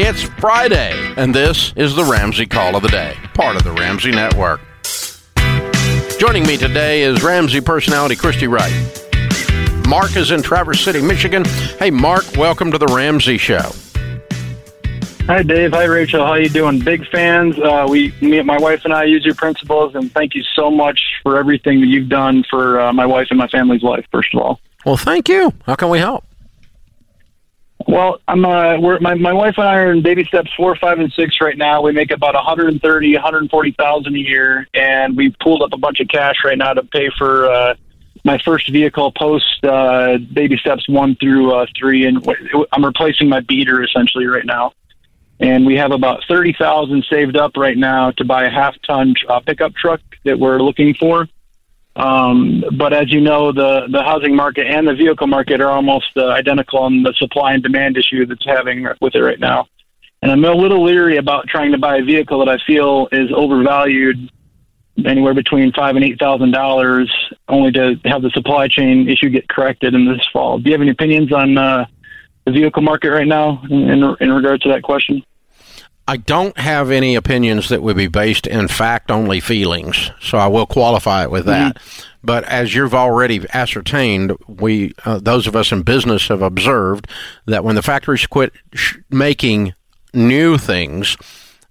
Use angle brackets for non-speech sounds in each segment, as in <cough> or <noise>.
It's Friday, and this is the Ramsey Call of the Day, part of the Ramsey Network. Joining me today is Ramsey personality Christy Wright. Mark is in Traverse City, Michigan. Hey, Mark, welcome to the Ramsey Show. Hi, Dave. Hi, Rachel. How you doing? Big fans. Uh, we, me, my wife and I use your principles, and thank you so much for everything that you've done for uh, my wife and my family's life. First of all. Well, thank you. How can we help? Well, I'm uh, we're, my my wife and I are in baby steps four, five, and six right now. We make about 130, 140,000 a year, and we pulled up a bunch of cash right now to pay for uh, my first vehicle post uh, baby steps one through uh, three, and I'm replacing my beater essentially right now. And we have about thirty thousand saved up right now to buy a half ton uh, pickup truck that we're looking for. Um, but as you know, the, the housing market and the vehicle market are almost uh, identical on the supply and demand issue that's having with it right now. And I'm a little leery about trying to buy a vehicle that I feel is overvalued anywhere between five and eight thousand dollars, only to have the supply chain issue get corrected in this fall. Do you have any opinions on uh, the vehicle market right now in, in, in regard to that question? I don't have any opinions that would be based in fact only feelings, so I will qualify it with that. Mm-hmm. But as you've already ascertained, we uh, those of us in business have observed that when the factories quit sh- making new things,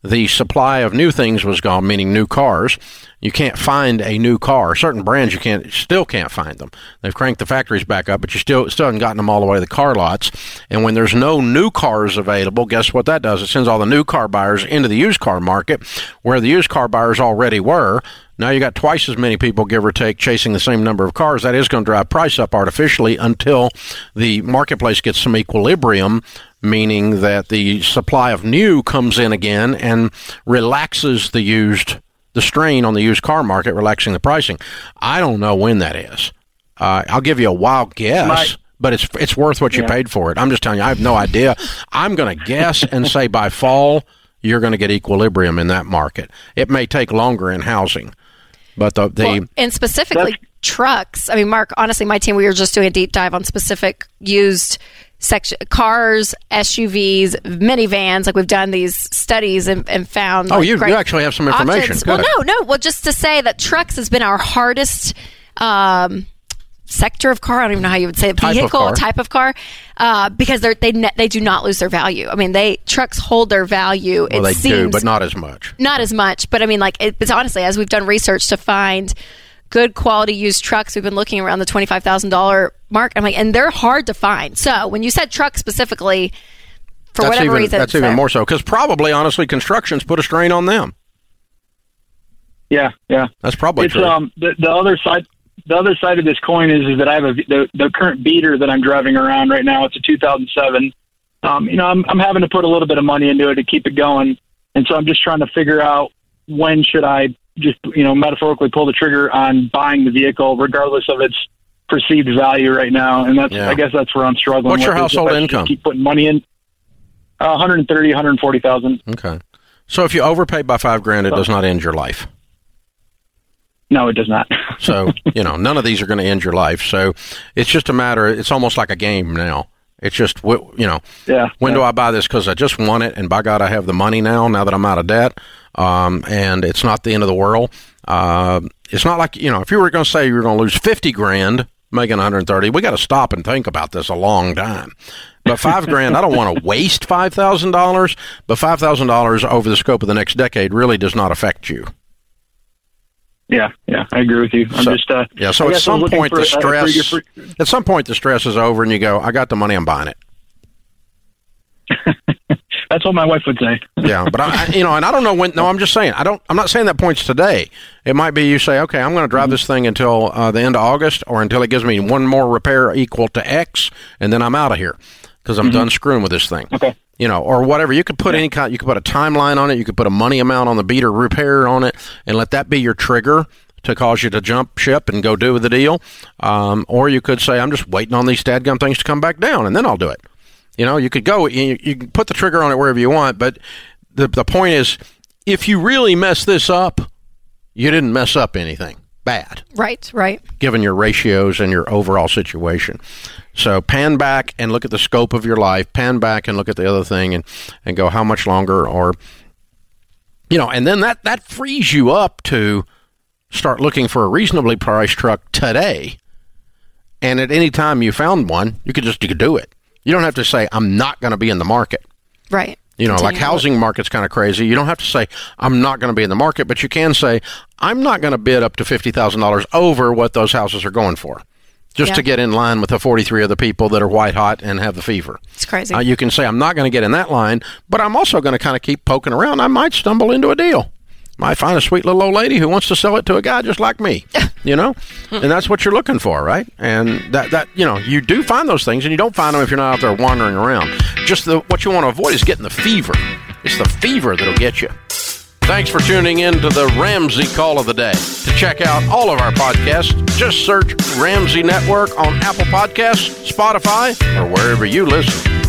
the supply of new things was gone, meaning new cars. You can't find a new car. Certain brands you can't still can't find them. They've cranked the factories back up, but you still still haven't gotten them all the way to the car lots. And when there's no new cars available, guess what that does? It sends all the new car buyers into the used car market, where the used car buyers already were. Now you got twice as many people, give or take, chasing the same number of cars. That is going to drive price up artificially until the marketplace gets some equilibrium meaning that the supply of new comes in again and relaxes the used the strain on the used car market, relaxing the pricing. I don't know when that is. Uh, I'll give you a wild guess. My- but it's it's worth what you yeah. paid for it. I'm just telling you, I have no idea. I'm going to guess and say by <laughs> fall you're going to get equilibrium in that market. It may take longer in housing, but the, the well, and specifically trucks. I mean, Mark, honestly, my team we were just doing a deep dive on specific used section cars, SUVs, minivans. Like we've done these studies and, and found. Oh, like, you, you actually have some information. Well, no, no. Well, just to say that trucks has been our hardest. Um, sector of car. I don't even know how you would say it. Vehicle type of car, type of car uh, because they ne- they do not lose their value. I mean, they trucks hold their value. Well, it they seems, do, but not as much. Not as much, but I mean, like it, it's honestly as we've done research to find good quality used trucks. We've been looking around the twenty five thousand dollar mark. I'm like, and they're hard to find. So when you said truck specifically, for that's whatever even, reason, that's even there. more so because probably honestly, construction's put a strain on them. Yeah, yeah, that's probably it's, true. Um, the, the other side, the other side of this coin is, is that I have a the, the current beater that I'm driving around right now. It's a 2007. Um, you know, I'm I'm having to put a little bit of money into it to keep it going, and so I'm just trying to figure out when should I just you know metaphorically pull the trigger on buying the vehicle, regardless of its perceived value right now. And that's yeah. I guess that's where I'm struggling. What's your household income? Keep putting money in. Uh, 130, 140,000. Okay. So if you overpay by five grand, it does not end your life. No, it does not. <laughs> so, you know, none of these are going to end your life. So it's just a matter, it's almost like a game now. It's just, you know, yeah, when yeah. do I buy this? Because I just want it, and by God, I have the money now. Now that I'm out of debt, um, and it's not the end of the world. Uh, it's not like you know, if you were going to say you're going to lose fifty grand making 130, we got to stop and think about this a long time. But five <laughs> grand, I don't want to waste five thousand dollars. But five thousand dollars over the scope of the next decade really does not affect you. Yeah, yeah, I agree with you. I'm so, just uh, yeah. So at some point for, the stress, uh, for, for, at some point the stress is over, and you go, "I got the money, I'm buying it." <laughs> That's what my wife would say. yeah, but I, you know, and I don't know when. No, I'm just saying. I don't. I'm not saying that points today. It might be you say, okay, I'm going to drive this thing until uh, the end of August, or until it gives me one more repair equal to X, and then I'm out of here because I'm mm-hmm. done screwing with this thing. Okay. You know, or whatever. You could put yeah. any kind. You could put a timeline on it. You could put a money amount on the beater repair on it, and let that be your trigger to cause you to jump ship and go do the deal. Um, or you could say, I'm just waiting on these dadgum things to come back down, and then I'll do it. You know, you could go, you, you can put the trigger on it wherever you want, but the, the point is, if you really mess this up, you didn't mess up anything bad. Right, right. Given your ratios and your overall situation. So pan back and look at the scope of your life. Pan back and look at the other thing, and and go how much longer, or you know, and then that that frees you up to start looking for a reasonably priced truck today. And at any time you found one, you could just you could do it. You don't have to say I'm not going to be in the market. Right. You know, Continue like housing market's kind of crazy. You don't have to say I'm not going to be in the market, but you can say I'm not going to bid up to fifty thousand dollars over what those houses are going for, just yeah. to get in line with the forty three other people that are white hot and have the fever. It's crazy. Uh, you can say I'm not going to get in that line, but I'm also going to kind of keep poking around. I might stumble into a deal might find a sweet little old lady who wants to sell it to a guy just like me, <laughs> you know, and that's what you're looking for, right? And that that you know you do find those things, and you don't find them if you're not out there wandering around. Just the what you want to avoid is getting the fever. It's the fever that'll get you. Thanks for tuning in to the Ramsey Call of the Day. To check out all of our podcasts, just search Ramsey Network on Apple Podcasts, Spotify, or wherever you listen.